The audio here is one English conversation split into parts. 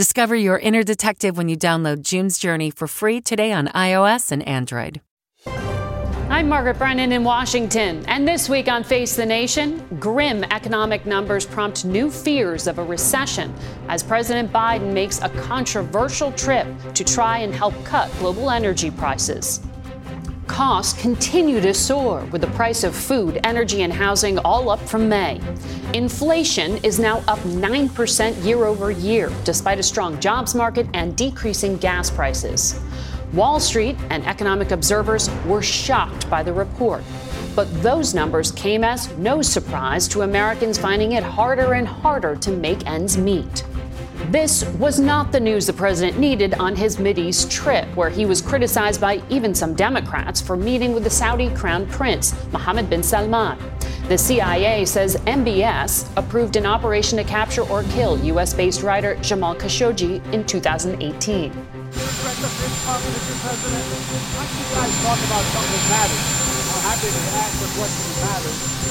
Discover your inner detective when you download June's Journey for free today on iOS and Android. I'm Margaret Brennan in Washington, and this week on Face the Nation, grim economic numbers prompt new fears of a recession as President Biden makes a controversial trip to try and help cut global energy prices. Costs continue to soar, with the price of food, energy, and housing all up from May. Inflation is now up 9% year over year, despite a strong jobs market and decreasing gas prices. Wall Street and economic observers were shocked by the report. But those numbers came as no surprise to Americans finding it harder and harder to make ends meet. This was not the news the president needed on his Mideast trip, where he was criticized by even some Democrats for meeting with the Saudi crown prince, Mohammed bin Salman. The CIA says MBS approved an operation to capture or kill U.S. based writer Jamal Khashoggi in 2018.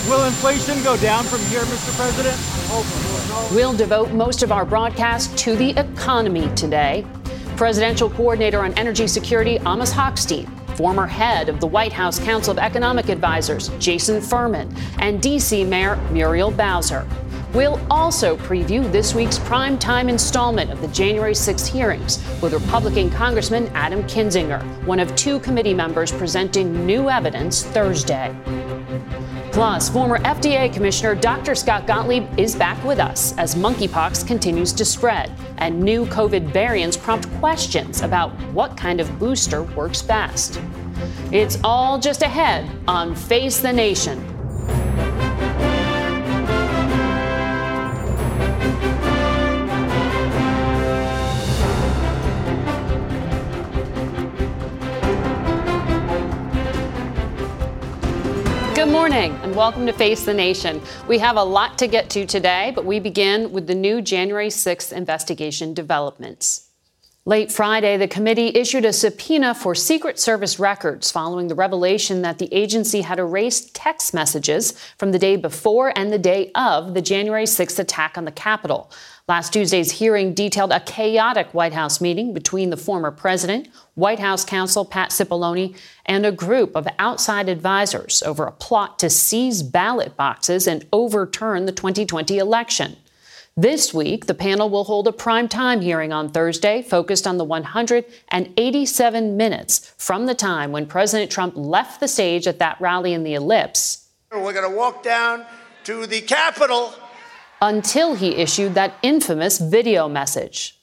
Will inflation go down from here, Mr. President? We'll devote most of our broadcast to the economy today. Presidential Coordinator on Energy Security Amos Hochstein, former head of the White House Council of Economic Advisors Jason Furman, and D.C. Mayor Muriel Bowser. We'll also preview this week's primetime installment of the January 6th hearings with Republican Congressman Adam Kinzinger, one of two committee members presenting new evidence Thursday. Plus, former FDA Commissioner Dr. Scott Gottlieb is back with us as monkeypox continues to spread and new COVID variants prompt questions about what kind of booster works best. It's all just ahead on Face the Nation. Morning and welcome to Face the Nation. We have a lot to get to today, but we begin with the new January 6th investigation developments. Late Friday, the committee issued a subpoena for Secret Service records following the revelation that the agency had erased text messages from the day before and the day of the January 6th attack on the Capitol. Last Tuesday's hearing detailed a chaotic White House meeting between the former president, White House counsel Pat Cipollone, and a group of outside advisors over a plot to seize ballot boxes and overturn the 2020 election. This week, the panel will hold a primetime hearing on Thursday focused on the 187 minutes from the time when President Trump left the stage at that rally in the Ellipse. We're going to walk down to the Capitol until he issued that infamous video message.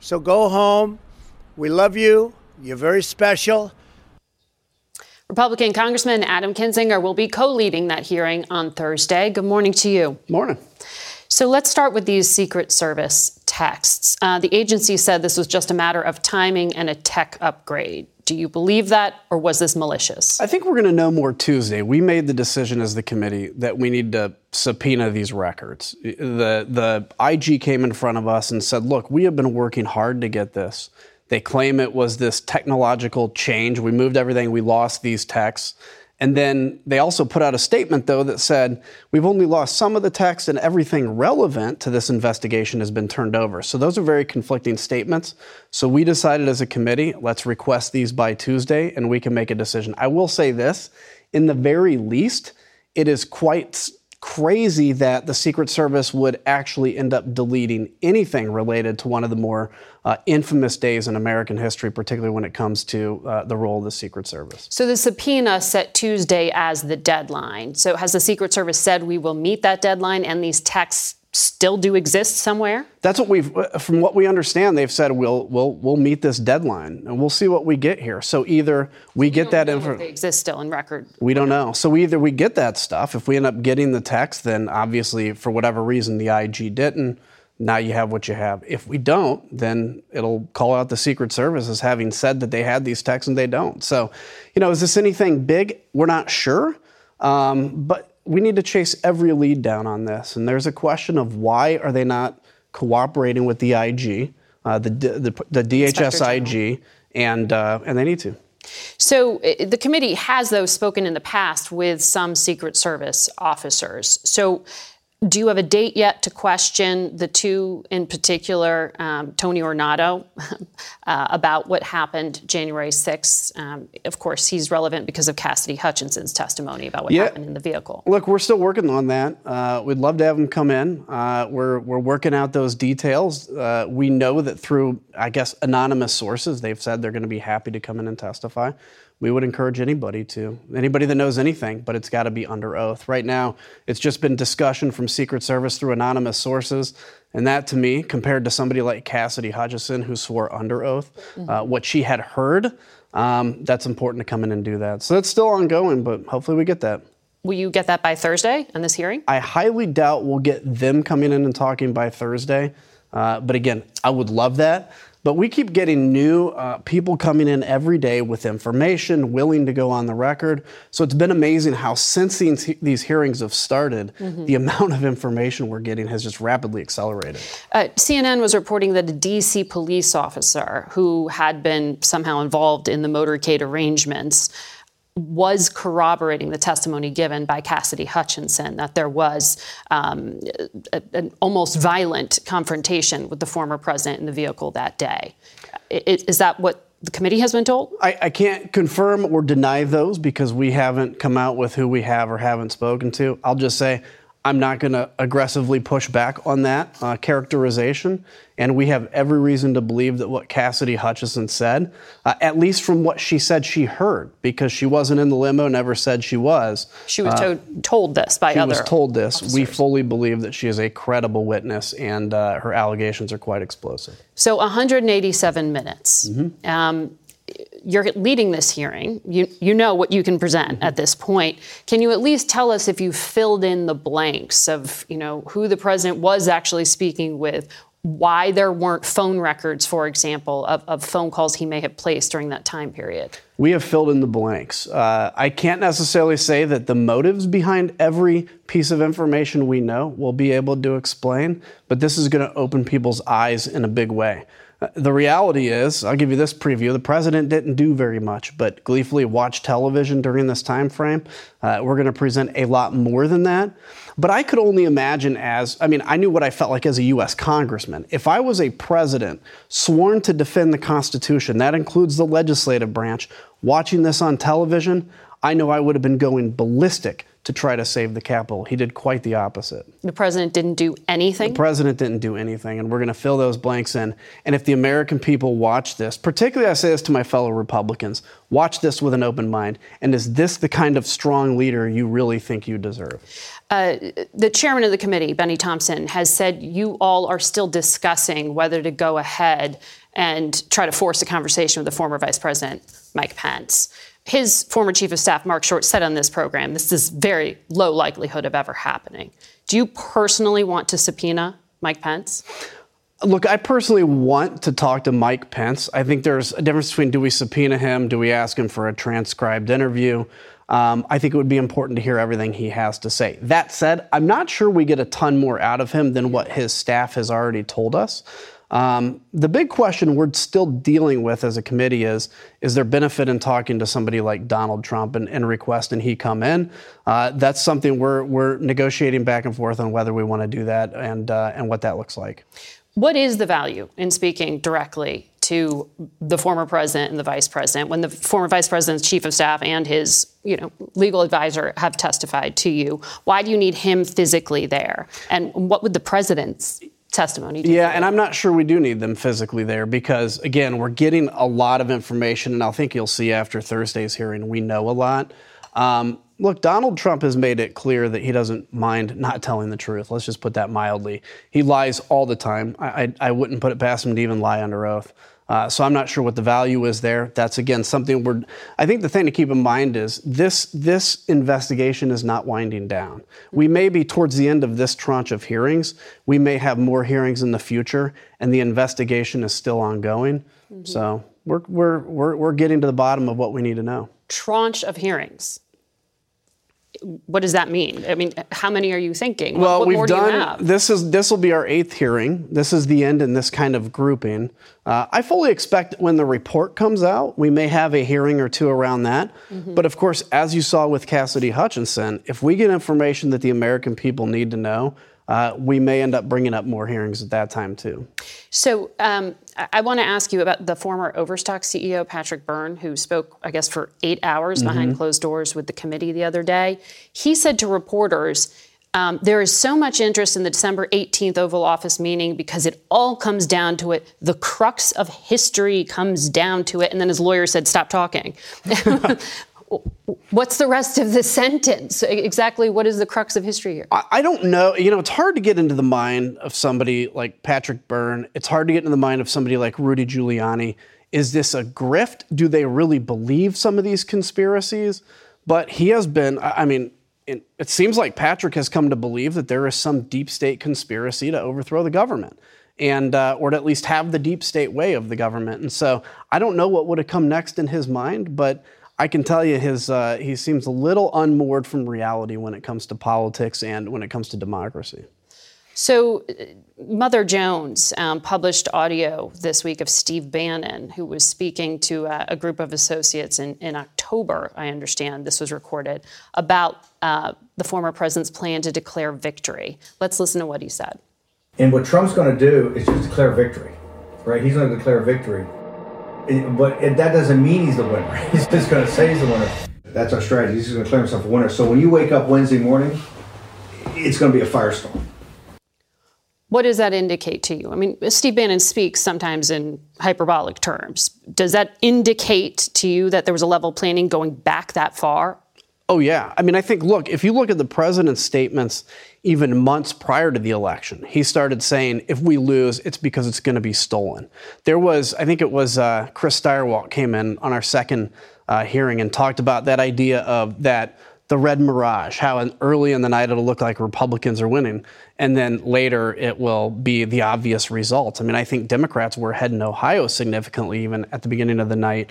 So go home. We love you. You're very special. Republican Congressman Adam Kinzinger will be co leading that hearing on Thursday. Good morning to you. Morning. So let's start with these Secret Service texts. Uh, the agency said this was just a matter of timing and a tech upgrade. Do you believe that, or was this malicious? I think we're going to know more Tuesday. We made the decision as the committee that we need to subpoena these records. The the IG came in front of us and said, "Look, we have been working hard to get this." They claim it was this technological change. We moved everything. We lost these texts. And then they also put out a statement, though, that said, we've only lost some of the text and everything relevant to this investigation has been turned over. So those are very conflicting statements. So we decided as a committee, let's request these by Tuesday and we can make a decision. I will say this in the very least, it is quite crazy that the Secret Service would actually end up deleting anything related to one of the more uh, infamous days in American history, particularly when it comes to uh, the role of the Secret Service. So the subpoena set Tuesday as the deadline. So has the Secret Service said we will meet that deadline and these texts still do exist somewhere? That's what we've, from what we understand, they've said we'll we'll we'll meet this deadline and we'll see what we get here. So either we get that information. They exist still in record. We don't know. So either we get that stuff. If we end up getting the text, then obviously for whatever reason the IG didn't. Now you have what you have. If we don't, then it'll call out the Secret Service as having said that they had these texts and they don't. So, you know, is this anything big? We're not sure. Um, but we need to chase every lead down on this. And there's a question of why are they not cooperating with the IG, uh, the, the, the DHS IG, and, uh, and they need to. So the committee has, though, spoken in the past with some Secret Service officers. So do you have a date yet to question the two in particular, um, Tony Ornato, uh, about what happened January 6th? Um, of course, he's relevant because of Cassidy Hutchinson's testimony about what yeah. happened in the vehicle. Look, we're still working on that. Uh, we'd love to have him come in. Uh, we're, we're working out those details. Uh, we know that through, I guess, anonymous sources, they've said they're going to be happy to come in and testify we would encourage anybody to, anybody that knows anything, but it's got to be under oath. Right now, it's just been discussion from Secret Service through anonymous sources. And that to me, compared to somebody like Cassidy Hutchinson, who swore under oath, mm-hmm. uh, what she had heard, um, that's important to come in and do that. So that's still ongoing, but hopefully we get that. Will you get that by Thursday on this hearing? I highly doubt we'll get them coming in and talking by Thursday. Uh, but again, I would love that. But we keep getting new uh, people coming in every day with information, willing to go on the record. So it's been amazing how, since these, these hearings have started, mm-hmm. the amount of information we're getting has just rapidly accelerated. Uh, CNN was reporting that a D.C. police officer who had been somehow involved in the motorcade arrangements was corroborating the testimony given by Cassidy Hutchinson that there was um, a, an almost violent confrontation with the former president in the vehicle that day. Is that what the committee has been told? I, I, can't confirm or deny those because we haven't come out with who we have or haven't spoken to. I'll just say I'm not going to aggressively push back on that uh, characterization. And we have every reason to believe that what Cassidy Hutchinson said, uh, at least from what she said she heard, because she wasn't in the limo, never said she was. She was uh, to- told this by she other. She was told this. Officers. We fully believe that she is a credible witness, and uh, her allegations are quite explosive. So 187 minutes. Mm-hmm. Um, you're leading this hearing. You, you know what you can present mm-hmm. at this point. Can you at least tell us if you filled in the blanks of, you know, who the president was actually speaking with, why there weren't phone records, for example, of, of phone calls he may have placed during that time period? We have filled in the blanks. Uh, I can't necessarily say that the motives behind every piece of information we know will be able to explain, but this is going to open people's eyes in a big way. The reality is, I'll give you this preview: the president didn't do very much, but gleefully watched television during this time frame. Uh, we're going to present a lot more than that. But I could only imagine as, I mean, I knew what I felt like as a U.S. congressman. If I was a president sworn to defend the Constitution, that includes the legislative branch, watching this on television, I know I would have been going ballistic to try to save the Capitol. He did quite the opposite. The president didn't do anything? The president didn't do anything, and we're going to fill those blanks in. And if the American people watch this, particularly I say this to my fellow Republicans, watch this with an open mind. And is this the kind of strong leader you really think you deserve? Uh, the chairman of the committee, Benny Thompson, has said you all are still discussing whether to go ahead and try to force a conversation with the former vice president, Mike Pence his former chief of staff, Mark Short, said on this program this is very low likelihood of ever happening. Do you personally want to subpoena Mike Pence? Look, I personally want to talk to Mike Pence. I think there's a difference between do we subpoena him, do we ask him for a transcribed interview? Um, I think it would be important to hear everything he has to say. That said, I'm not sure we get a ton more out of him than what his staff has already told us. Um, the big question we're still dealing with as a committee is is there benefit in talking to somebody like Donald Trump and, and requesting he come in? Uh, that's something we're, we're negotiating back and forth on whether we want to do that and, uh, and what that looks like. What is the value in speaking directly to the former president and the vice president when the former vice president's chief of staff and his you know legal advisor have testified to you why do you need him physically there and what would the president's testimony. Yeah, and I'm not sure we do need them physically there because, again, we're getting a lot of information, and I think you'll see after Thursday's hearing, we know a lot. Um, look, Donald Trump has made it clear that he doesn't mind not telling the truth. Let's just put that mildly. He lies all the time. I, I, I wouldn't put it past him to even lie under oath. Uh, so I'm not sure what the value is there. That's again something we're. I think the thing to keep in mind is this this investigation is not winding down. We may be towards the end of this tranche of hearings. We may have more hearings in the future, and the investigation is still ongoing. Mm-hmm. So we're, we're we're we're getting to the bottom of what we need to know. Tranche of hearings what does that mean? I mean, how many are you thinking? Well, what, what we've done. This is this will be our eighth hearing. This is the end in this kind of grouping. Uh, I fully expect when the report comes out, we may have a hearing or two around that. Mm-hmm. But of course, as you saw with Cassidy Hutchinson, if we get information that the American people need to know, uh, we may end up bringing up more hearings at that time too. So um, I want to ask you about the former Overstock CEO Patrick Byrne, who spoke, I guess, for eight hours mm-hmm. behind closed doors with the committee the other day. He said to reporters. Um, there is so much interest in the December 18th Oval Office meeting because it all comes down to it. The crux of history comes down to it. And then his lawyer said, Stop talking. What's the rest of the sentence? Exactly what is the crux of history here? I, I, don't know. You know, it's hard to get into the mind of somebody like Patrick Byrne. It's hard to get into the mind of somebody like Rudy Giuliani. Is this a grift? Do they really believe some of these conspiracies? But he has been, I mean, it, it seems like Patrick has come to believe that there is some deep state conspiracy to overthrow the government and uh, or to at least have the deep state way of the government. And so I don't know what would have come next in his mind, but I can tell you his uh, he seems a little unmoored from reality when it comes to politics and when it comes to democracy. So, uh, Mother Jones um, published audio this week of Steve Bannon, who was speaking to uh, a group of associates in, in October, I understand this was recorded, about uh, the former president's plan to declare victory. Let's listen to what he said. And what Trump's going to do is just declare victory, right? He's going to declare victory but that doesn't mean he's the winner. He's just going to say he's the winner. That's our strategy. He's just going to declare himself a winner. So when you wake up Wednesday morning, it's going to be a firestorm. What does that indicate to you? I mean, Steve Bannon speaks sometimes in hyperbolic terms. Does that indicate to you that there was a level of planning going back that far? Oh, yeah. I mean, I think, look, if you look at the president's statements even months prior to the election, he started saying, if we lose, it's because it's going to be stolen. There was, I think it was uh, Chris Stirewalt came in on our second uh, hearing and talked about that idea of that the red mirage, how early in the night it'll look like Republicans are winning, and then later it will be the obvious result. I mean, I think Democrats were ahead in Ohio significantly even at the beginning of the night.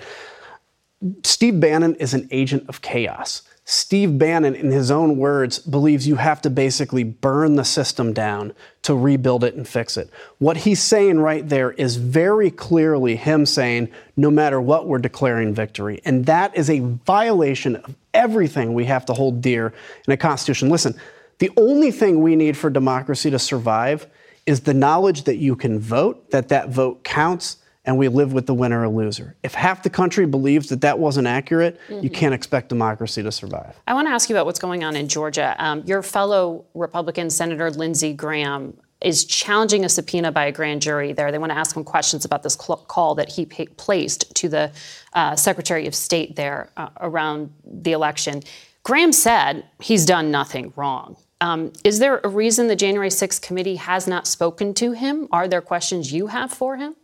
Steve Bannon is an agent of chaos. Steve Bannon, in his own words, believes you have to basically burn the system down to rebuild it and fix it. What he's saying right there is very clearly him saying, no matter what, we're declaring victory. And that is a violation of everything we have to hold dear in a constitution. Listen, the only thing we need for democracy to survive is the knowledge that you can vote, that that vote counts, and we live with the winner or loser. If half the country believes that that wasn't accurate, mm-hmm. you can't expect democracy to survive. I want to ask you about what's going on in Georgia. Um, your fellow Republican Senator Lindsey Graham is challenging a subpoena by a grand jury there. They want to ask him questions about this cl- call that he pa- placed to the uh, Secretary of State there uh, around the election. Graham said he's done nothing wrong. Um, is there a reason the January 6th committee has not spoken to him? Are there questions you have for him?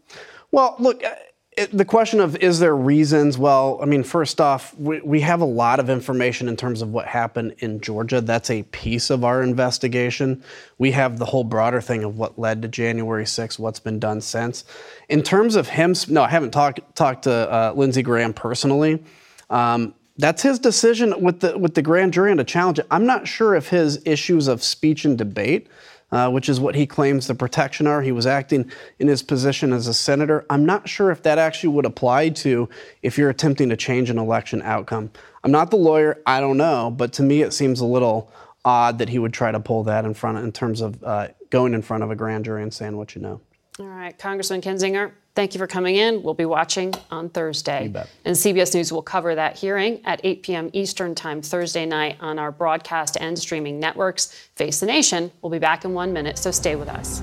Well, look, uh, the question of is there reasons? Well, I mean, first off, we, we, have a lot of information in terms of what happened in Georgia. That's a piece of our investigation. We have the whole broader thing of what led to January 6th, what's been done since. In terms of him, no, I haven't talked talked to uh, Lindsey Graham personally. Um, that's his decision with the with the grand jury and to challenge it. I'm not sure if his issues of speech and debate uh, which is what he claims the protection are. He was acting in his position as a senator. I'm not sure if that actually would apply to if you're attempting to change an election outcome. I'm not the lawyer, I don't know, but to me it seems a little odd that he would try to pull that in front in terms of uh, going in front of a grand jury and saying what you know. All right, Congressman Kinzinger, thank you for coming in. We'll be watching on Thursday. And CBS News will cover that hearing at 8 p.m. Eastern Time Thursday night on our broadcast and streaming networks. Face the Nation. We'll be back in one minute, so stay with us.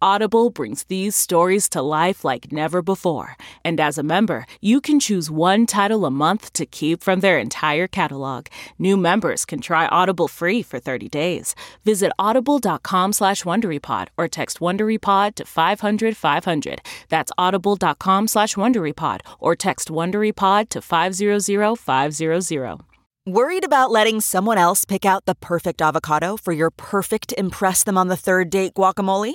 Audible brings these stories to life like never before. And as a member, you can choose one title a month to keep from their entire catalog. New members can try Audible free for 30 days. Visit audible.com slash WonderyPod or text WonderyPod to 500 500. That's audible.com slash WonderyPod or text WonderyPod to 500 500. Worried about letting someone else pick out the perfect avocado for your perfect Impress Them on the Third Date guacamole?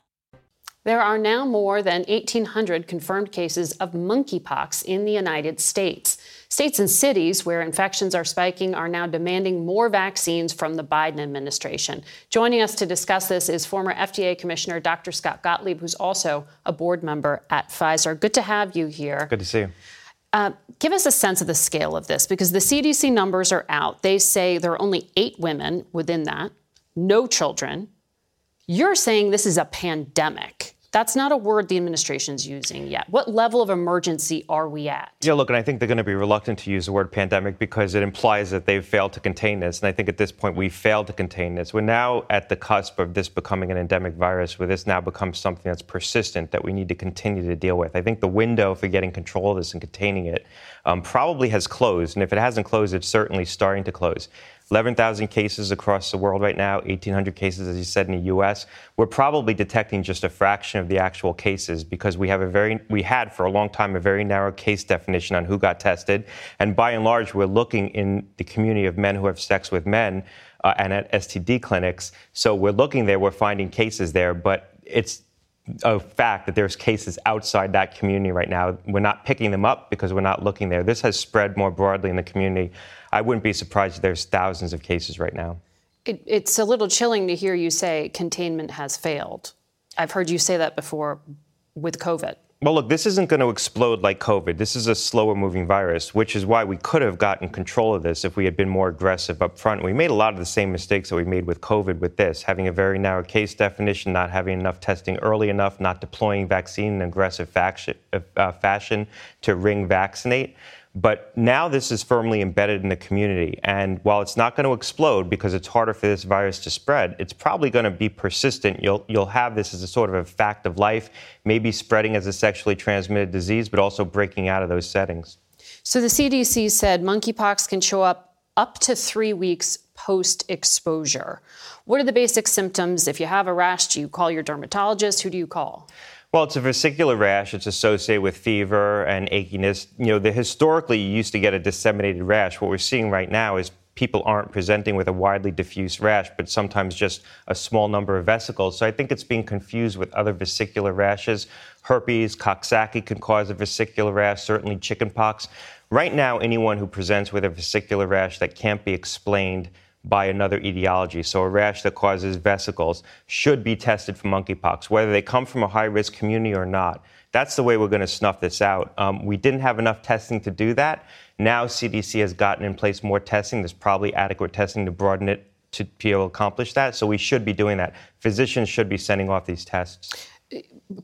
There are now more than 1,800 confirmed cases of monkeypox in the United States. States and cities where infections are spiking are now demanding more vaccines from the Biden administration. Joining us to discuss this is former FDA Commissioner Dr. Scott Gottlieb, who's also a board member at Pfizer. Good to have you here. Good to see you. Uh, give us a sense of the scale of this because the CDC numbers are out. They say there are only eight women within that, no children. You're saying this is a pandemic. That's not a word the administration's using yet. What level of emergency are we at? Yeah, look, and I think they're going to be reluctant to use the word pandemic because it implies that they've failed to contain this. And I think at this point, we've failed to contain this. We're now at the cusp of this becoming an endemic virus, where this now becomes something that's persistent that we need to continue to deal with. I think the window for getting control of this and containing it um, probably has closed. And if it hasn't closed, it's certainly starting to close. 11,000 cases across the world right now, 1,800 cases, as you said, in the U.S. We're probably detecting just a fraction of the actual cases because we have a very, we had for a long time a very narrow case definition on who got tested, and by and large, we're looking in the community of men who have sex with men uh, and at STD clinics. So we're looking there, we're finding cases there, but it's a fact that there's cases outside that community right now. We're not picking them up because we're not looking there. This has spread more broadly in the community. I wouldn't be surprised if there's thousands of cases right now. It, it's a little chilling to hear you say containment has failed. I've heard you say that before with COVID. Well, look, this isn't going to explode like COVID. This is a slower moving virus, which is why we could have gotten control of this if we had been more aggressive up front. We made a lot of the same mistakes that we made with COVID with this, having a very narrow case definition, not having enough testing early enough, not deploying vaccine in aggressive faction, uh, fashion to ring vaccinate. But now this is firmly embedded in the community. And while it's not going to explode because it's harder for this virus to spread, it's probably going to be persistent. You'll, you'll have this as a sort of a fact of life, maybe spreading as a sexually transmitted disease, but also breaking out of those settings. So the CDC said monkeypox can show up up to three weeks post exposure. What are the basic symptoms? If you have a rash, do you call your dermatologist? Who do you call? Well, it's a vesicular rash. It's associated with fever and achiness. You know, the, historically, you used to get a disseminated rash. What we're seeing right now is people aren't presenting with a widely diffuse rash, but sometimes just a small number of vesicles. So I think it's being confused with other vesicular rashes. Herpes, Coxsackie can cause a vesicular rash, certainly chickenpox. Right now, anyone who presents with a vesicular rash that can't be explained by another etiology. So a rash that causes vesicles should be tested for monkeypox, whether they come from a high risk community or not. That's the way we're going to snuff this out. Um, we didn't have enough testing to do that. Now CDC has gotten in place more testing. There's probably adequate testing to broaden it to be able to accomplish that. So we should be doing that. Physicians should be sending off these tests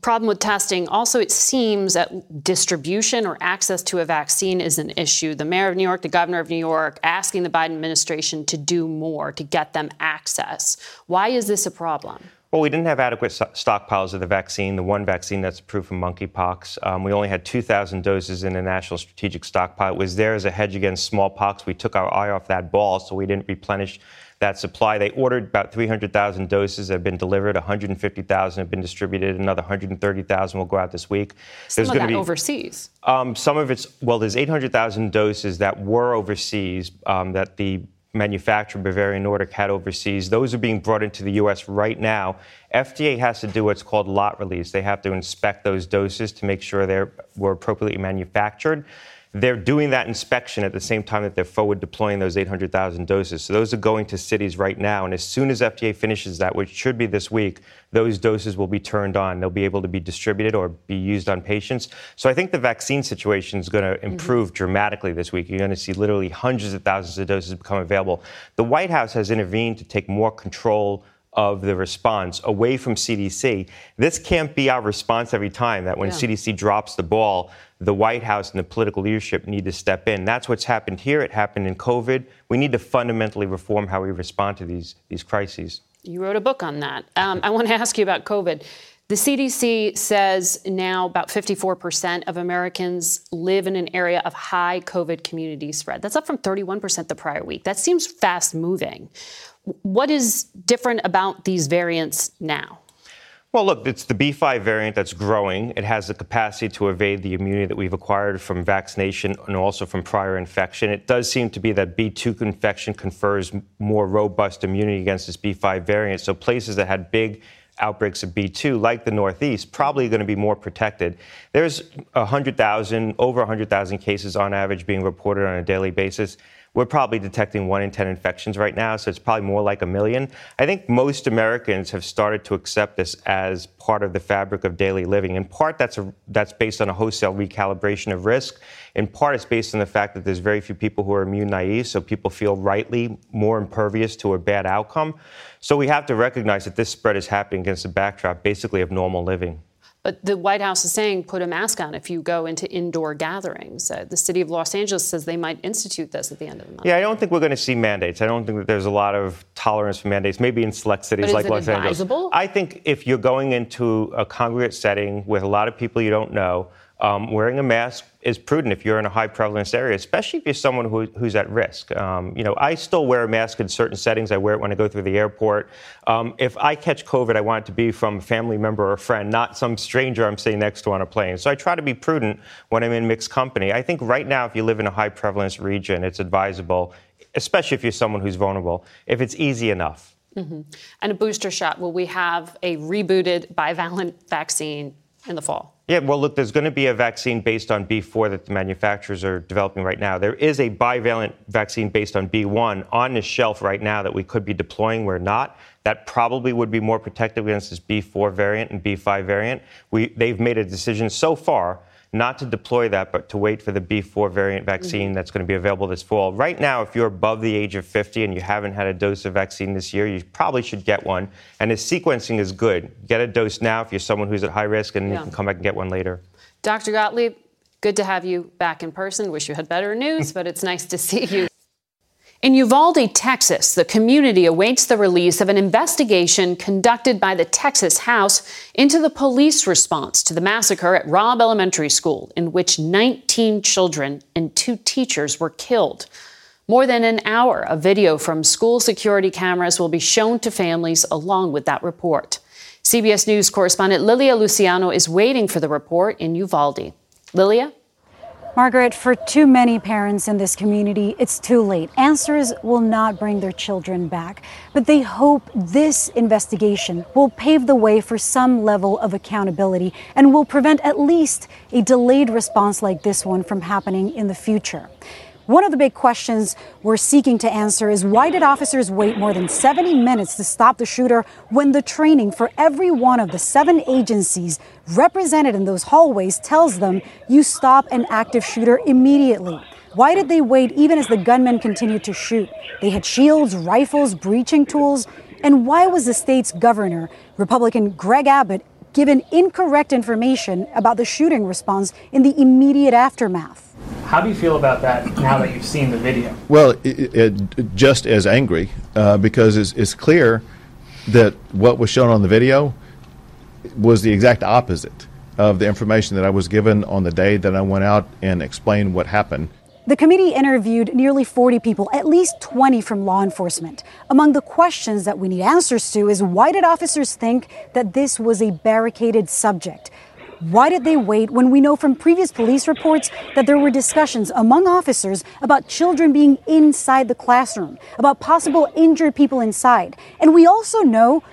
problem with testing. Also, it seems that distribution or access to a vaccine is an issue. The mayor of New York, the governor of New York, asking the Biden administration to do more to get them access. Why is this a problem? Well, we didn't have adequate stockpiles of the vaccine, the one vaccine that's approved for monkeypox. Um, we only had 2,000 doses in the national strategic stockpile. It was there as a hedge against smallpox. We took our eye off that ball, so we didn't replenish that supply. They ordered about 300,000 doses that have been delivered. 150,000 have been distributed. Another 130,000 will go out this week. Some there's of that be, overseas. Um, some of it's well. There's 800,000 doses that were overseas um, that the manufacturer Bavarian Nordic had overseas. Those are being brought into the U.S. right now. FDA has to do what's called lot release. They have to inspect those doses to make sure they were appropriately manufactured. They're doing that inspection at the same time that they're forward deploying those 800,000 doses. So those are going to cities right now. And as soon as FDA finishes that, which should be this week, those doses will be turned on. They'll be able to be distributed or be used on patients. So I think the vaccine situation is going to mm-hmm. improve mm-hmm. dramatically this week. You're going to see literally hundreds of thousands of doses become available. The White House has intervened to take more control of the response away from CDC. This can't be our response every time that when yeah. CDC drops the ball, the White House and the political leadership need to step in. That's what's happened here. It happened in COVID. We need to fundamentally reform how we respond to these, these crises. You wrote a book on that. Um, I want to ask you about COVID. The CDC says now about 54% of Americans live in an area of high COVID community spread. That's up from 31% the prior week. That seems fast moving. What is different about these variants now? Well, look, it's the B5 variant that's growing. It has the capacity to evade the immunity that we've acquired from vaccination and also from prior infection. It does seem to be that B2 infection confers more robust immunity against this B5 variant. So places that had big outbreaks of B2, like the Northeast, probably going to be more protected. There's 100,000, over 100,000 cases on average being reported on a daily basis. We're probably detecting one in 10 infections right now, so it's probably more like a million. I think most Americans have started to accept this as part of the fabric of daily living. In part, that's, a, that's based on a wholesale recalibration of risk. In part, it's based on the fact that there's very few people who are immune naive, so people feel rightly more impervious to a bad outcome. So we have to recognize that this spread is happening against the backdrop basically of normal living. But the White House is saying put a mask on if you go into indoor gatherings. Uh, the city of Los Angeles says they might institute this at the end of the month. Yeah, I don't think we're going to see mandates. I don't think that there's a lot of tolerance for mandates, maybe in select cities like Los advisable? Angeles. I think if you're going into a congregate setting with a lot of people you don't know, um, wearing a mask is prudent if you're in a high prevalence area, especially if you're someone who, who's at risk. Um, you know, I still wear a mask in certain settings. I wear it when I go through the airport. Um, if I catch COVID, I want it to be from a family member or a friend, not some stranger I'm sitting next to on a plane. So I try to be prudent when I'm in mixed company. I think right now, if you live in a high prevalence region, it's advisable, especially if you're someone who's vulnerable, if it's easy enough. Mm-hmm. And a booster shot. Will we have a rebooted bivalent vaccine in the fall? Yeah, well, look, there's going to be a vaccine based on B4 that the manufacturers are developing right now. There is a bivalent vaccine based on B1 on the shelf right now that we could be deploying. We're not. That probably would be more protective against this B4 variant and B5 variant. We, they've made a decision so far not to deploy that, but to wait for the B4 variant vaccine mm-hmm. that's going to be available this fall. Right now, if you're above the age of 50 and you haven't had a dose of vaccine this year, you probably should get one. And the sequencing is good. Get a dose now if you're someone who's at high risk, and yeah. you can come back and get one later. Dr. Gottlieb, good to have you back in person. Wish you had better news, but it's nice to see you. In Uvalde, Texas, the community awaits the release of an investigation conducted by the Texas House into the police response to the massacre at Robb Elementary School, in which 19 children and two teachers were killed. More than an hour of video from school security cameras will be shown to families along with that report. CBS News correspondent Lilia Luciano is waiting for the report in Uvalde. Lilia? Margaret, for too many parents in this community, it's too late. Answers will not bring their children back, but they hope this investigation will pave the way for some level of accountability and will prevent at least a delayed response like this one from happening in the future. One of the big questions we're seeking to answer is why did officers wait more than 70 minutes to stop the shooter when the training for every one of the seven agencies represented in those hallways tells them you stop an active shooter immediately? Why did they wait even as the gunmen continued to shoot? They had shields, rifles, breaching tools. And why was the state's governor, Republican Greg Abbott, given incorrect information about the shooting response in the immediate aftermath? How do you feel about that now that you've seen the video? Well, it, it, just as angry uh, because it's, it's, clear that what was shown on the video was the exact opposite of the information that I was given on the day that I went out and explained what happened. The committee interviewed nearly 40 people, at least 20 from law enforcement. Among the questions that we need answers to is why did officers think that this was a barricaded subject? Why did they wait when we know from previous police reports that there were discussions among officers about children being inside the classroom, about possible injured people inside? And we also know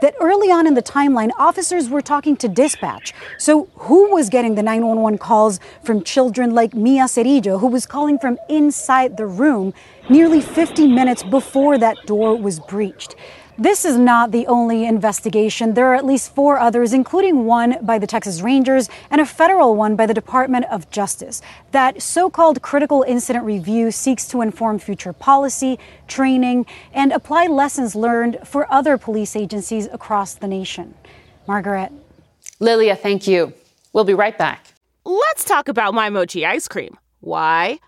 that early on in the timeline, officers were talking to dispatch. So, who was getting the 911 calls from children like Miah Cerrillo, who was calling from inside the room nearly 50 minutes before that door was breached? This is not the only investigation. There are at least four others, including one by the Texas Rangers and a federal one by the Department of Justice. That so called critical incident review seeks to inform future policy, training, and apply lessons learned for other police agencies across the nation. Margaret. Lilia, thank you. We'll be right back. Let's talk about my mochi ice cream. Why?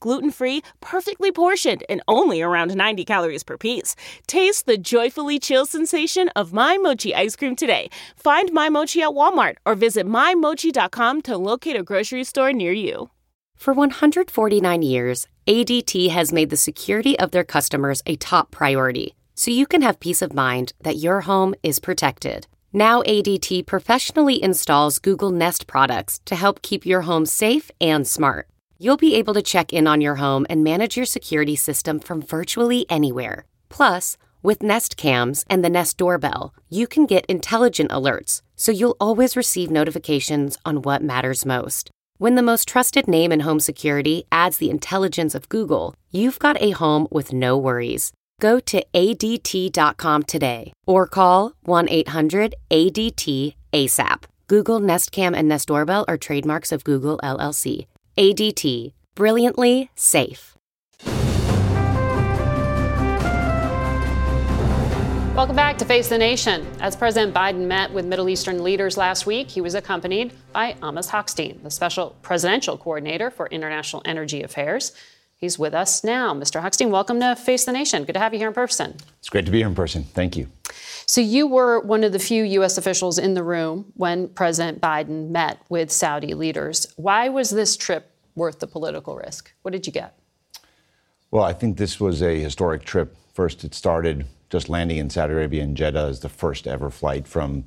gluten free, perfectly portioned, and only around 90 calories per piece. Taste the joyfully chill sensation of My Mochi ice cream today. Find My Mochi at Walmart or visit MyMochi.com to locate a grocery store near you. For 149 years, ADT has made the security of their customers a top priority, so you can have peace of mind that your home is protected. Now, ADT professionally installs Google Nest products to help keep your home safe and smart. You'll be able to check in on your home and manage your security system from virtually anywhere. Plus, with Nest Cams and the Nest Doorbell, you can get intelligent alerts, so you'll always receive notifications on what matters most. When the most trusted name in home security adds the intelligence of Google, you've got a home with no worries. Go to ADT.com today or call 1 800 ADT ASAP. Google Nest Cam and Nest Doorbell are trademarks of Google LLC. ADT, brilliantly safe. Welcome back to Face the Nation. As President Biden met with Middle Eastern leaders last week, he was accompanied by Amos Hochstein, the special presidential coordinator for international energy affairs. He's with us now. Mr. Hochstein, welcome to Face the Nation. Good to have you here in person. It's great to be here in person. Thank you. So, you were one of the few U.S. officials in the room when President Biden met with Saudi leaders. Why was this trip worth the political risk? What did you get? Well, I think this was a historic trip. First, it started just landing in Saudi Arabia in Jeddah as the first ever flight from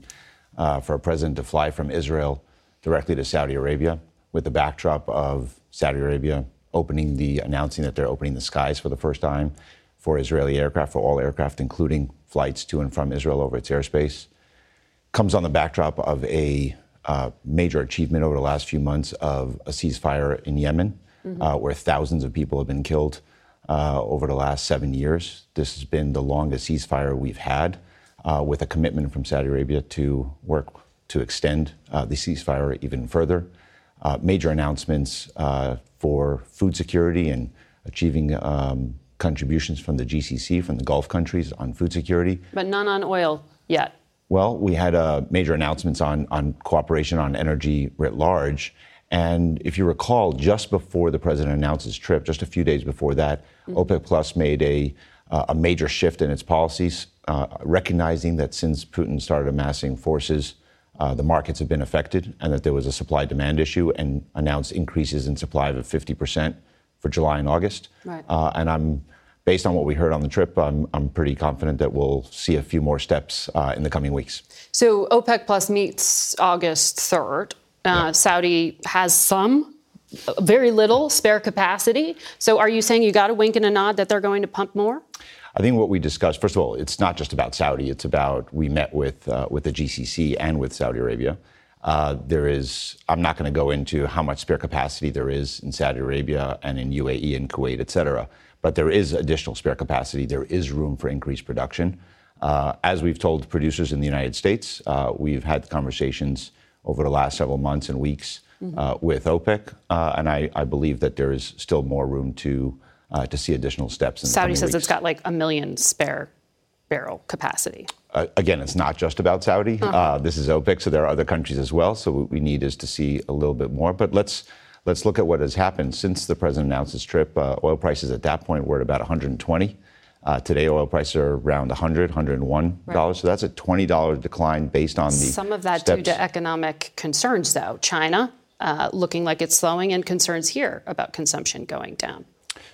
uh, for a president to fly from Israel directly to Saudi Arabia, with the backdrop of Saudi Arabia opening the announcing that they're opening the skies for the first time for Israeli aircraft, for all aircraft, including flights to and from Israel over its airspace. Comes on the backdrop of a uh, major achievement over the last few months of a ceasefire in Yemen, mm-hmm. uh, where thousands of people have been killed uh, over the last seven years. This has been the longest ceasefire we've had, uh, with a commitment from Saudi Arabia to work to extend uh, the ceasefire even further. Uh, major announcements uh, for food security and achieving um, contributions from the GCC, from the Gulf countries on food security. But none on oil yet. Well, we had uh, major announcements on, on cooperation on energy writ large. And if you recall, just before the president announced his trip, just a few days before that, mm-hmm. OPEC Plus made a, uh, a major shift in its policies, uh, recognizing that since Putin started amassing forces, uh, the markets have been affected and that there was a supply demand issue and announced increases in supply of 50% for July and August. Right. Uh, and I'm based on what we heard on the trip, I'm, I'm pretty confident that we'll see a few more steps uh, in the coming weeks. So OPEC Plus meets August 3rd. Uh, Saudi has some, very little spare capacity. So are you saying you got a wink and a nod that they're going to pump more? I think what we discussed, first of all, it's not just about Saudi. It's about we met with uh, with the GCC and with Saudi Arabia. Uh, there is, I'm not going to go into how much spare capacity there is in Saudi Arabia and in UAE and Kuwait, et cetera, but there is additional spare capacity. There is room for increased production. Uh, as we've told producers in the United States, uh, we've had conversations over the last several months and weeks mm-hmm. uh, with OPEC, uh, and I, I, believe that there is still more room to uh, to see additional steps. In Saudi says weeks. it's got like a million spare barrel capacity. Uh, again, it's not just about Saudi. Uh-huh. this is OPEC, so there are other countries as well. So what we need is to see a little bit more. But let's let's look at what has happened since the president announced his trip. oil prices at that point were at about 120. Uh, today, oil prices are around 100, 101 dollars. Right. So that's a 20 dollar decline based on the some of that steps. due to economic concerns, though. China uh, looking like it's slowing, and concerns here about consumption going down.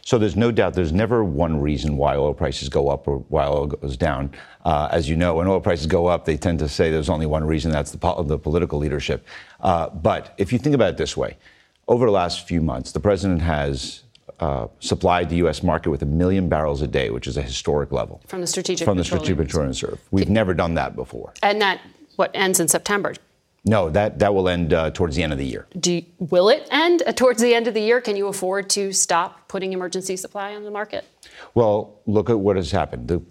So there's no doubt there's never one reason why oil prices go up or why oil goes down. Uh, as you know, when oil prices go up, they tend to say there's only one reason. That's the, po- the political leadership. Uh, but if you think about it this way, over the last few months, the president has uh, supplied the U.S. market with a million barrels a day, which is a historic level. From the Strategic From the Strategic Petroleum Reserve. We've never done that before. And that, what, ends in September? No, that, that will end uh, towards the end of the year. Do will it end uh, towards the end of the year? Can you afford to stop putting emergency supply on the market? Well, look at what has happened. The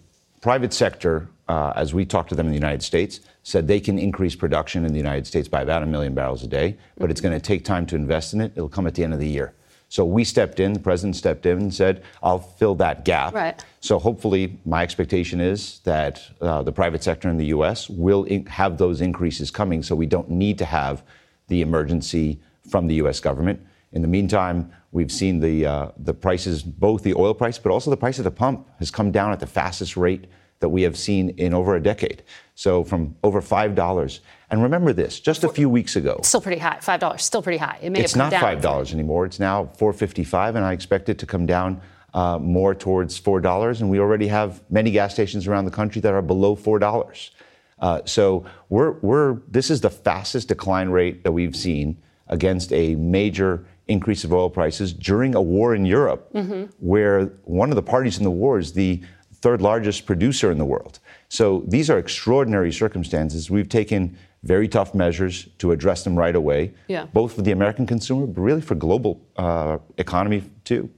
private sector, uh, as we talked to them in the United States, said they can increase production in the United States by about a million barrels a day, but mm-hmm. it's going to take time to invest in it. It'll come at the end of the year. So we stepped in, the president stepped in and said, I'll fill that gap. Right. So hopefully, my expectation is that uh, the private sector in the U.S. will in- have those increases coming so we don't need to have the emergency from the U.S. government. In the meantime, we've seen the, uh, the prices, both the oil price, but also the price at the pump has come down at the fastest rate that we have seen in over a decade. So from over five dollars. And remember this: just a few weeks ago, still pretty high. Five dollars, still pretty high. It may it's not five dollars anymore. It's now four fifty-five, and I expect it to come down uh, more towards four dollars. And we already have many gas stations around the country that are below four dollars. Uh, so we're, we're this is the fastest decline rate that we've seen against a major increase of oil prices during a war in Europe, mm-hmm. where one of the parties in the war is the third largest producer in the world. So these are extraordinary circumstances. We've taken very tough measures to address them right away, yeah. both for the American consumer, but really for global uh, economy too.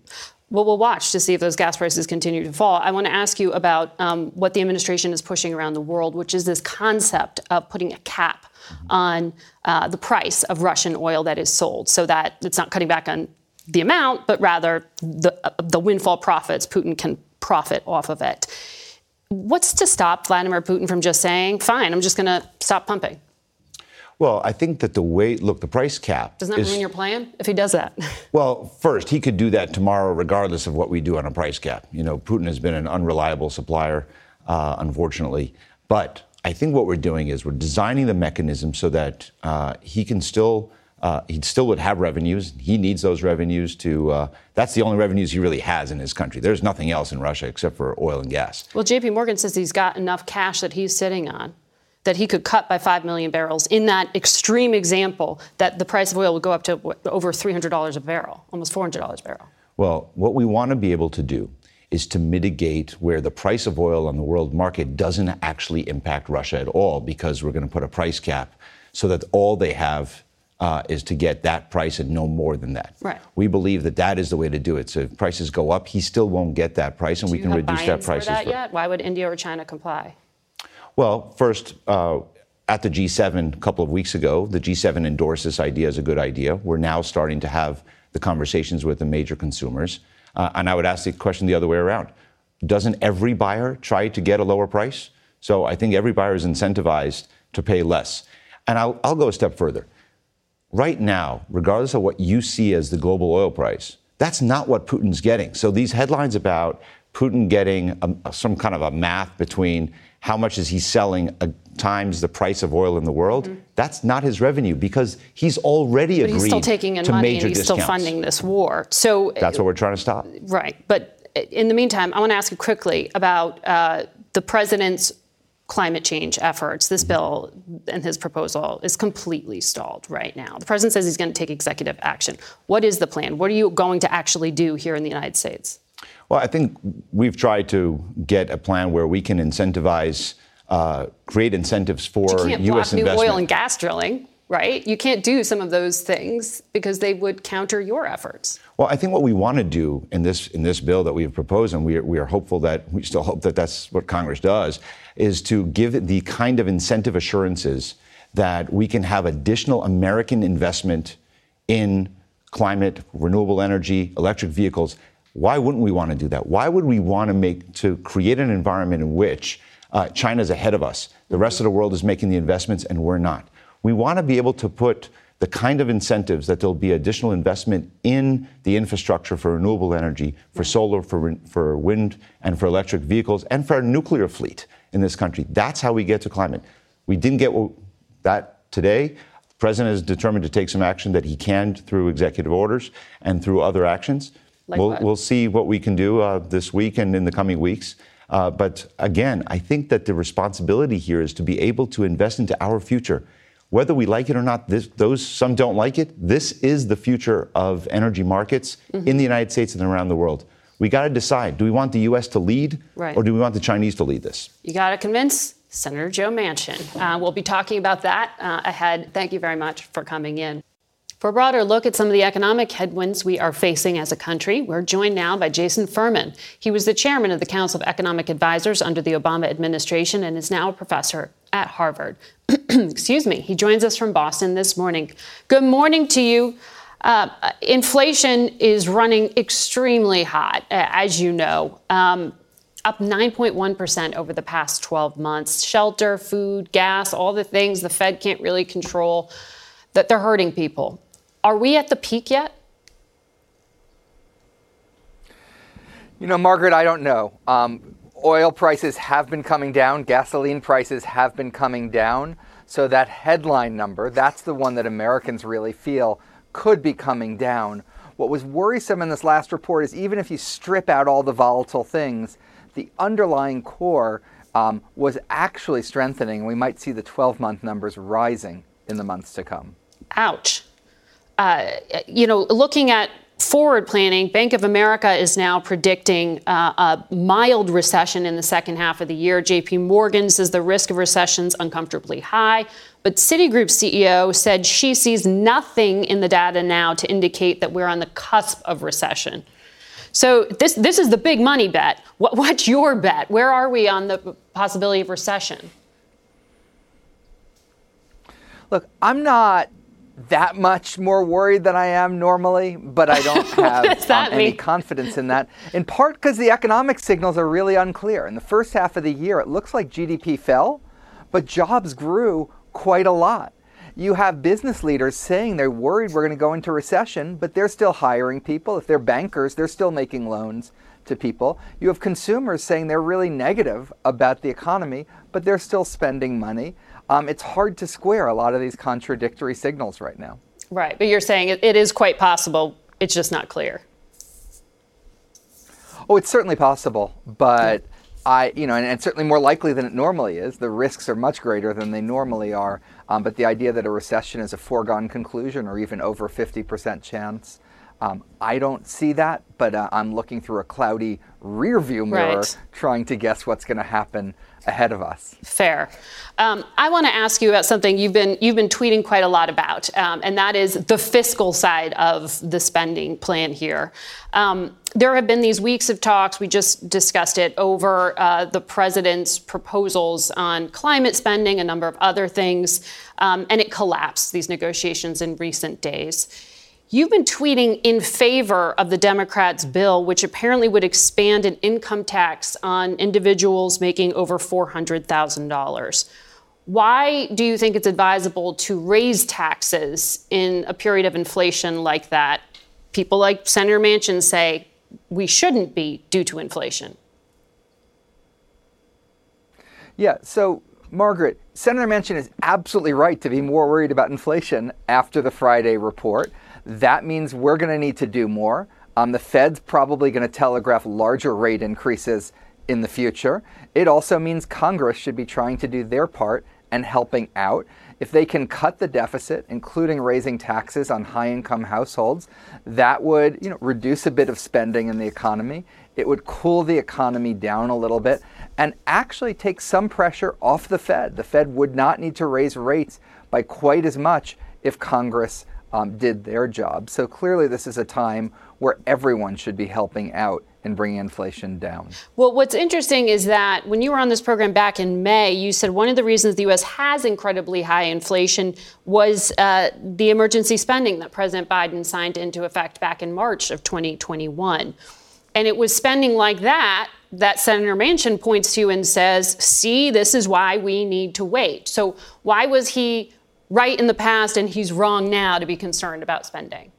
Well, we'll watch to see if those gas prices continue to fall. I want to ask you about um, what the administration is pushing around the world, which is this concept of putting a cap mm-hmm. on uh, the price of Russian oil that is sold, so that it's not cutting back on the amount, but rather the, uh, the windfall profits Putin can profit off of it. What's to stop Vladimir Putin from just saying, fine, I'm just going to stop pumping? Well, I think that the way, look, the price cap. Doesn't that is, ruin your plan if he does that? well, first, he could do that tomorrow, regardless of what we do on a price cap. You know, Putin has been an unreliable supplier, uh, unfortunately. But I think what we're doing is we're designing the mechanism so that uh, he can still uh, he still would have revenues. He needs those revenues to. Uh, that's the only revenues he really has in his country. There's nothing else in Russia except for oil and gas. Well, J.P. Morgan says he's got enough cash that he's sitting on that he could cut by 5 million barrels in that extreme example that the price of oil would go up to over $300 a barrel, almost $400 a barrel. Well, what we want to be able to do is to mitigate where the price of oil on the world market doesn't actually impact Russia at all because we're going to put a price cap so that all they have uh, is to get that price and no more than that. Right. We believe that that is the way to do it. So if prices go up, he still won't get that price, and do we can reduce that price. For that yet? Why would India or China comply? Well, first. Uh, at the G7 a couple of weeks ago, the G7 endorsed this idea as a good idea. We're now starting to have the conversations with the major consumers. Uh, and I would ask the question the other way around. Doesn't every buyer try to get a lower price? So I think every buyer is incentivized to pay less. And I'll, I'll go a step further right now, regardless of what you see as the global oil price, that's not what Putin's getting. So these headlines about Putin getting a, some kind of a math between how much is he selling a, times the price of oil in the world, mm-hmm. that's not his revenue because he's already but agreed he's still taking in to money major and he's discounts. still funding this war. So that's what we're trying to stop. Right, but in the meantime, I want to ask you quickly about uh, the president's climate change efforts. This bill and his proposal is completely stalled right now. The president says he's going to take executive action. What is the plan? What are you going to actually do here in the United States? Well, I think we've tried to get a plan where we can incentivize, uh, create incentives for you can't U.S. block investment. new oil and gas drilling. right? You can't do some of those things because they would counter your efforts. Well, I think what we want to do in this in this bill that we have proposed, and we are, we are hopeful that we still hope that that's what Congress does, is to give the kind of incentive assurances that we can have additional American investment in climate, renewable energy, electric vehicles. Why wouldn't we want to do that? Why would we want to make to create an environment in which uh, China's ahead of us, the rest of the world is making the investments, and we're not? We want to be able to put the kind of incentives that there'll be additional investment in the infrastructure for renewable energy, for solar, for, for wind, and for electric vehicles, and for our nuclear fleet in this country. That's how we get to climate. We didn't get that today. The president is determined to take some action that he can through executive orders and through other actions. Like we'll, we'll see what we can do uh, this week and in the coming weeks. Uh, but again, I think that the responsibility here is to be able to invest into our future whether we like it or not, this, those some don't like it. This is the future of energy markets mm-hmm. in the United States and around the world. We got to decide: do we want the U.S. to lead, right. or do we want the Chinese to lead this? You got to convince Senator Joe Manchin. Uh, we'll be talking about that uh, ahead. Thank you very much for coming in. For a broader look at some of the economic headwinds we are facing as a country, we're joined now by Jason Furman. He was the chairman of the Council of Economic Advisors under the Obama administration and is now a professor at Harvard. Excuse me. He joins us from Boston this morning. Good morning to you. Uh, inflation is running extremely hot, as you know. Um, up 9.1% over the past 12 months. Shelter, food, gas, all the things the Fed can't really control, that they're hurting people. Are we at the peak yet? You know, Margaret, I don't know. Um, oil prices have been coming down, gasoline prices have been coming down. So that headline number, that's the one that Americans really feel could be coming down. What was worrisome in this last report is even if you strip out all the volatile things, the underlying core um, was actually strengthening. We might see the 12 month numbers rising in the months to come. Ouch uh, you know, looking at forward planning, Bank of America is now predicting uh, a mild recession in the second half of the year. JP Morgan says the risk of recession is uncomfortably high. But Citigroup's CEO said she sees nothing in the data now to indicate that we're on the cusp of recession. So this this is the big money bet. What, what's your bet? Where are we on the possibility of recession? Look, I'm not that much more worried than I am normally, but I don't have um, any confidence in that. In part because the economic signals are really unclear. In the first half of the year, it looks like GDP fell, but jobs grew quite a lot. You have business leaders saying they're worried we're going to go into recession, but they're still hiring people. If they're bankers, they're still making loans to people. You have consumers saying they're really negative about the economy, but they're still spending money um, it's hard to square a lot of these contradictory signals right now. Right, but you're saying it, it is quite possible. It's just not clear. Oh, it's certainly possible, but I, you know, and, and, certainly more likely than it normally is. The risks are much greater than they normally are. Um, but the idea that a recession is a foregone conclusion or even over 50% chance, um, I don't see that. But uh, I'm looking through a cloudy rear view mirror, right. trying to guess what's going to happen ahead of us. Fair. Um, I want to ask you about something you've been you've been tweeting quite a lot about, um, and that is the fiscal side of the spending plan here. Um, there have been these weeks of talks. We just discussed it over uh, the president's proposals on climate spending, a number of other things, um, and it collapsed. These negotiations in recent days. You've been tweeting in favor of the Democrats' bill, which apparently would expand an income tax on individuals making over $400,000. Why do you think it's advisable to raise taxes in a period of inflation like that? People like Senator Manchin say we shouldn't be due to inflation. Yeah, so Margaret, Senator Manchin is absolutely right to be more worried about inflation after the Friday report. That means we're going to need to do more. Um, the Fed's probably going to telegraph larger rate increases in the future. It also means Congress should be trying to do their part and helping out. If they can cut the deficit, including raising taxes on high income households, that would you know, reduce a bit of spending in the economy. It would cool the economy down a little bit and actually take some pressure off the Fed. The Fed would not need to raise rates by quite as much if Congress um, did their job. So clearly, this is a time where everyone should be helping out and bringing inflation down. Well, what's interesting is that when you were on this program back in May, you said one of the reasons the U.S. has incredibly high inflation was uh, the emergency spending that President Biden signed into effect back in March of 2021. And it was spending like that that Senator Manchin points to and says, see, this is why we need to wait. So, why was he right in the past and he's wrong now to be concerned about spending?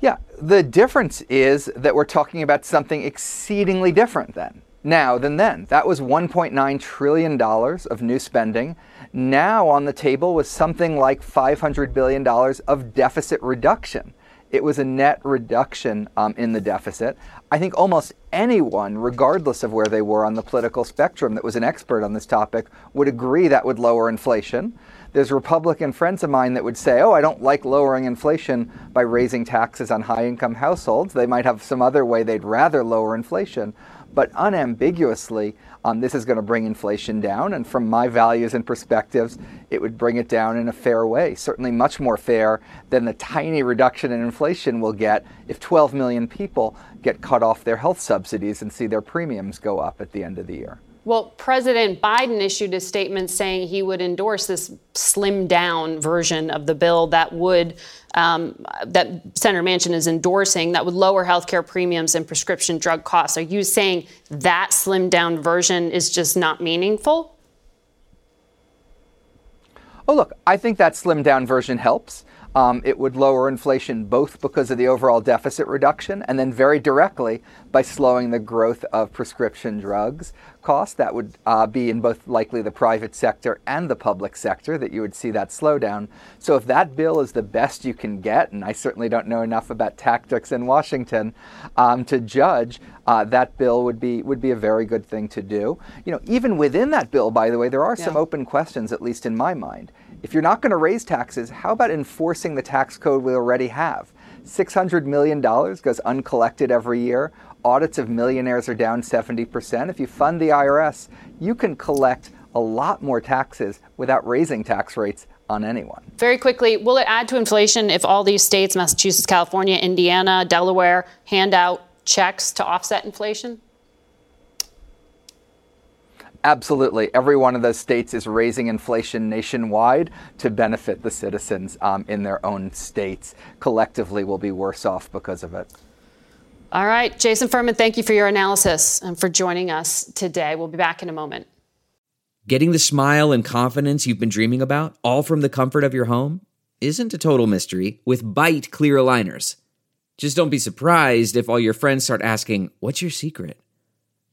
Yeah, the difference is that we're talking about something exceedingly different then. Now than then. That was $1.9 trillion of new spending. Now on the table was something like $500 billion of deficit reduction. It was a net reduction um, in the deficit. I think almost anyone, regardless of where they were on the political spectrum, that was an expert on this topic, would agree that would lower inflation. There's Republican friends of mine that would say, oh, I don't like lowering inflation by raising taxes on high income households. They might have some other way they'd rather lower inflation. But unambiguously, um, this is going to bring inflation down. And from my values and perspectives, it would bring it down in a fair way, certainly much more fair than the tiny reduction in inflation we'll get if 12 million people get cut off their health subsidies and see their premiums go up at the end of the year. Well, President Biden issued a statement saying he would endorse this slimmed down version of the bill that would um, that Senator Manchin is endorsing that would lower healthcare premiums and prescription drug costs. Are you saying that slimmed down version is just not meaningful? Oh, look, I think that slimmed down version helps. Um, it would lower inflation both because of the overall deficit reduction and then very directly by slowing the growth of prescription drugs costs. That would uh, be in both likely the private sector and the public sector that you would see that slowdown. So if that bill is the best you can get, and I certainly don't know enough about tactics in Washington um, to judge, uh, that bill would be would be a very good thing to do. You know, even within that bill, by the way, there are yeah. some open questions, at least in my mind. If you're not going to raise taxes, how about enforcing the tax code we already have? $600 million goes uncollected every year. Audits of millionaires are down 70%. If you fund the IRS, you can collect a lot more taxes without raising tax rates on anyone. Very quickly, will it add to inflation if all these states, Massachusetts, California, Indiana, Delaware, hand out checks to offset inflation? Absolutely. Every one of those states is raising inflation nationwide to benefit the citizens um, in their own states. Collectively, we'll be worse off because of it. All right. Jason Furman, thank you for your analysis and for joining us today. We'll be back in a moment. Getting the smile and confidence you've been dreaming about, all from the comfort of your home, isn't a total mystery with Byte clear aligners. Just don't be surprised if all your friends start asking, What's your secret?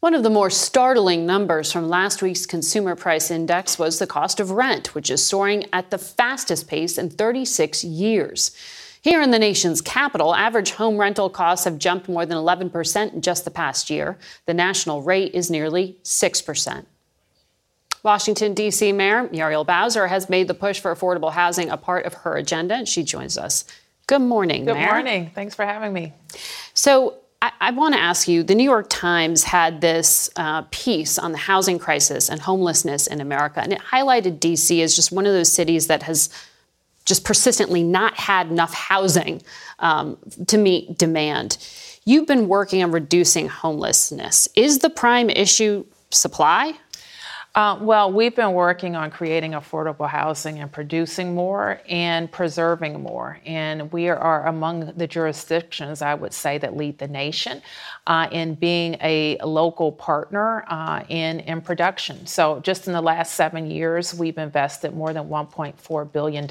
One of the more startling numbers from last week's consumer price index was the cost of rent, which is soaring at the fastest pace in 36 years. Here in the nation's capital, average home rental costs have jumped more than 11% in just the past year. The national rate is nearly 6%. Washington, D.C. Mayor Muriel Bowser has made the push for affordable housing a part of her agenda, and she joins us. Good morning, Good Mayor. morning. Thanks for having me. So, I, I want to ask you the New York Times had this uh, piece on the housing crisis and homelessness in America, and it highlighted DC as just one of those cities that has just persistently not had enough housing um, to meet demand. You've been working on reducing homelessness. Is the prime issue supply? Uh, well, we've been working on creating affordable housing and producing more and preserving more. And we are among the jurisdictions, I would say, that lead the nation uh, in being a local partner uh, in, in production. So, just in the last seven years, we've invested more than $1.4 billion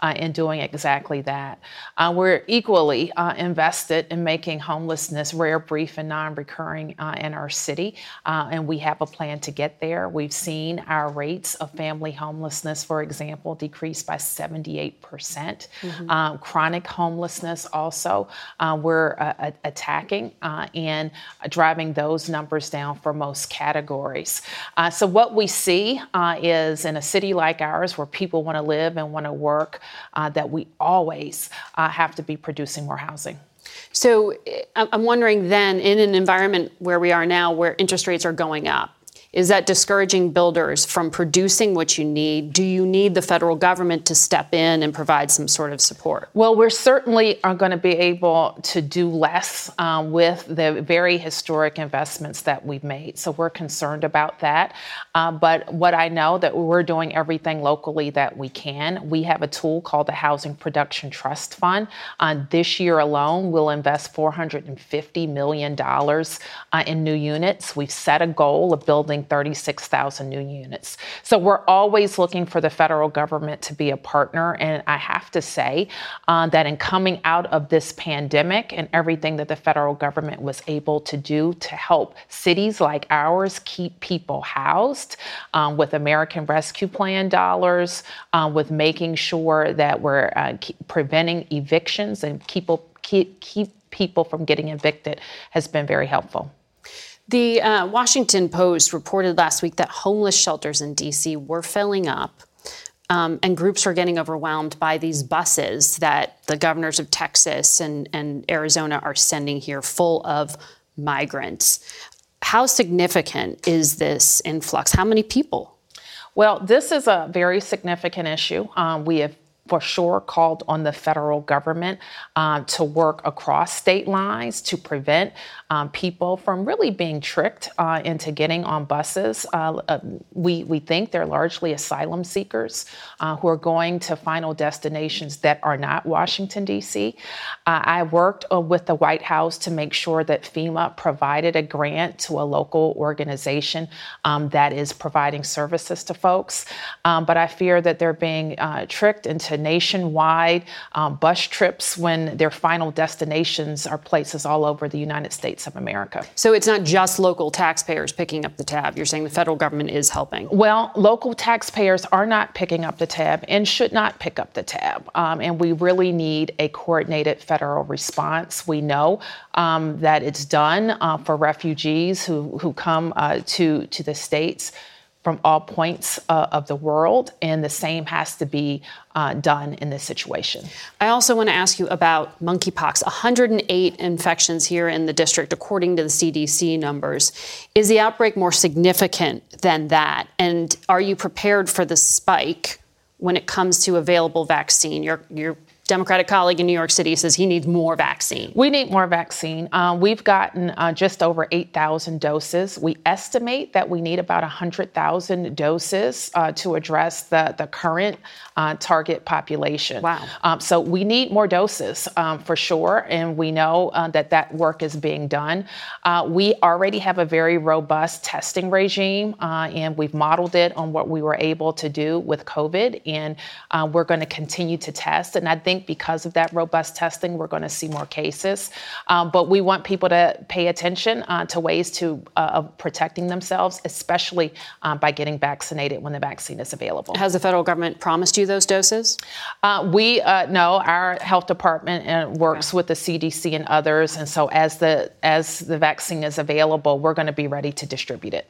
uh, in doing exactly that. Uh, we're equally uh, invested in making homelessness rare, brief, and non recurring uh, in our city, uh, and we have a plan to get there. We've seen our rates of family homelessness, for example, decrease by 78%. percent mm-hmm. Um, chronic homelessness, also, uh, we're attacking and driving those numbers down for most categories. so, what we see is in a city like ours where people want to live and want to work, uh, that we always uh, have to be producing more housing. So I'm wondering then, in an environment where we are now, where interest rates are going up, is that discouraging builders from producing what you need? Do you need the federal government to step in and provide some sort of support? Well, we're certainly are going to be able to do less um, with the very historic investments that we've made. So we're concerned about that. Uh, but what I know that we're doing everything locally that we can. We have a tool called the Housing Production Trust Fund. Uh, this year alone, we'll invest $450 million uh, in new units. We've set a goal of building building 36,000 new units. So we're always looking for the federal government to be a partner. And I have to say uh, that in coming out of this pandemic and everything that the federal government was able to do to help cities like ours keep people housed um, with American Rescue Plan dollars, uh, with making sure that we're uh, preventing evictions and keep, keep people from getting evicted has been very helpful. The uh, Washington Post reported last week that homeless shelters in D.C. were filling up. Um, and groups are getting overwhelmed by these buses that the governors of Texas and, and Arizona are sending here full of migrants. How significant is this influx? How many people? Well, this is a very significant issue. Um, we have for sure called on the federal government uh, to work across state lines to prevent um, people from really being tricked uh, into getting on buses. Uh, uh, we, we think they're largely asylum seekers uh, who are going to final destinations that are not Washington, D.C. Uh, I worked uh, with the White House to make sure that FEMA provided a grant to a local organization um, that is providing services to folks. Um, but I fear that they're being tricked into nationwide um, bus trips when their final destinations are places all over the United States of America. So it's not just local taxpayers picking up the tab. You're saying the federal government is helping. Well, local taxpayers are not picking up the tab and should not pick up the tab. Um, and we really need a coordinated federal response. We know um, that it's done uh, for refugees who, who come uh, to, to the states from all points uh, of the world, and the same has to be uh, done in this situation. I also want to ask you about monkeypox 108 infections here in the district, according to the CDC numbers. Is the outbreak more significant than that? And are you prepared for the spike when it comes to available vaccine? Democratic colleague in New York City says he needs more vaccine. We need more vaccine. Uh, we've gotten uh, just over 8,000 doses. We estimate that we need about 100,000 doses uh, to address the, the current uh, target population. Wow. Um, so we need more doses um, for sure, and we know uh, that that work is being done. Uh, we already have a very robust testing regime, and we've modeled it on what we were able to do with COVID, and we're going to continue to test. And I think think because of that robust testing, we're going to see more cases. Um, but we want people to pay attention uh, to ways to uh, of protecting themselves, especially uh, by getting vaccinated when the vaccine is available. Has the federal government promised you those doses? Uh, we uh, know our health department uh, works okay. with the CDC and others, and so as the as the vaccine is available, we're going to be ready to distribute it.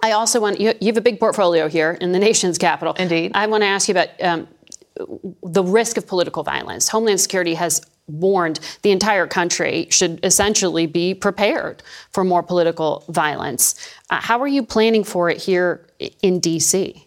I also want you, you have a big portfolio here in the nation's capital. Indeed. I want to ask you about um, the risk of political violence. Homeland Security has warned the entire country should essentially be prepared for more political violence. Uh, how are you planning for it here in D.C.?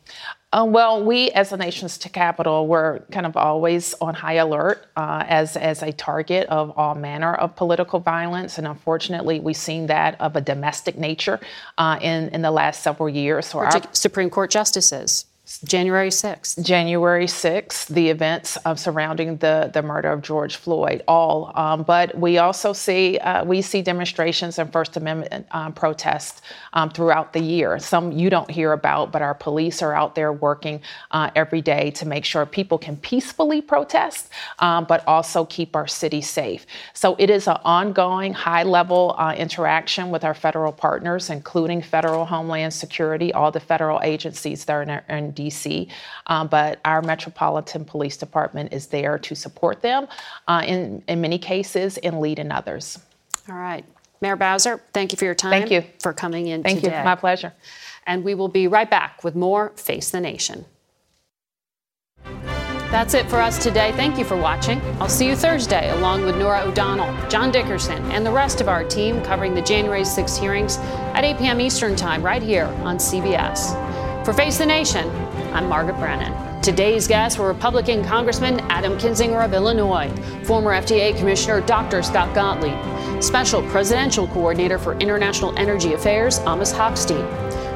Um, well, we as a nation's capital, we're kind of always on high alert uh, as as a target of all manner of political violence, and unfortunately, we've seen that of a domestic nature uh, in in the last several years. So our Supreme Court justices. January 6th. January 6th, the events of surrounding the, the murder of George Floyd, all. Um, but we also see uh, we see demonstrations and First Amendment um, protests um, throughout the year. Some you don't hear about, but our police are out there working uh, every day to make sure people can peacefully protest, um, but also keep our city safe. So it is an ongoing, high-level uh, interaction with our federal partners, including Federal Homeland Security, all the federal agencies that are in, in DC, um, but our Metropolitan Police Department is there to support them uh, in, in many cases and lead in others. All right. Mayor Bowser, thank you for your time. Thank you. For coming in thank today. you. My pleasure. And we will be right back with more Face the Nation. That's it for us today. Thank you for watching. I'll see you Thursday along with Norah O'Donnell, John Dickerson, and the rest of our team covering the January 6 hearings at 8 p.m. Eastern Time right here on CBS. For Face the Nation, I'm Margaret Brennan. Today's guests were Republican Congressman Adam Kinzinger of Illinois, former FDA Commissioner Dr. Scott Gottlieb, Special Presidential Coordinator for International Energy Affairs Amos Hochstein,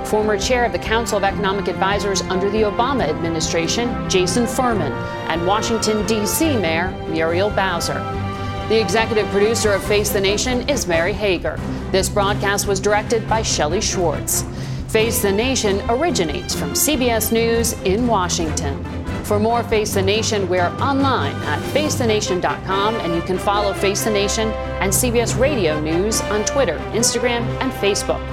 former chair of the Council of Economic Advisors under the Obama administration Jason Furman, and Washington, D.C. Mayor Muriel Bowser. The executive producer of Face the Nation is Mary Hager. This broadcast was directed by Shelley Schwartz. Face the Nation originates from CBS News in Washington. For more Face the Nation, we're online at facethenation.com and you can follow Face the Nation and CBS Radio News on Twitter, Instagram, and Facebook.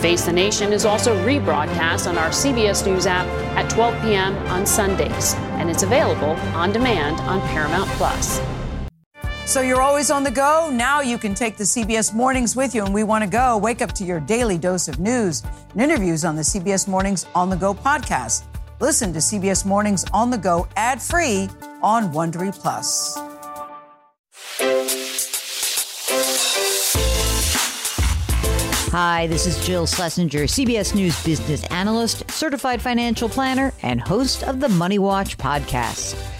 Face the Nation is also rebroadcast on our CBS News app at 12 p.m. on Sundays, and it's available on demand on Paramount Plus. So you're always on the go? Now you can take the CBS Mornings with you, and we want to go. Wake up to your daily dose of news and interviews on the CBS Mornings On the Go podcast. Listen to CBS Mornings On the Go ad free on Wondery Plus. Hi, this is Jill Schlesinger, CBS News business analyst, certified financial planner, and host of the Money Watch podcast.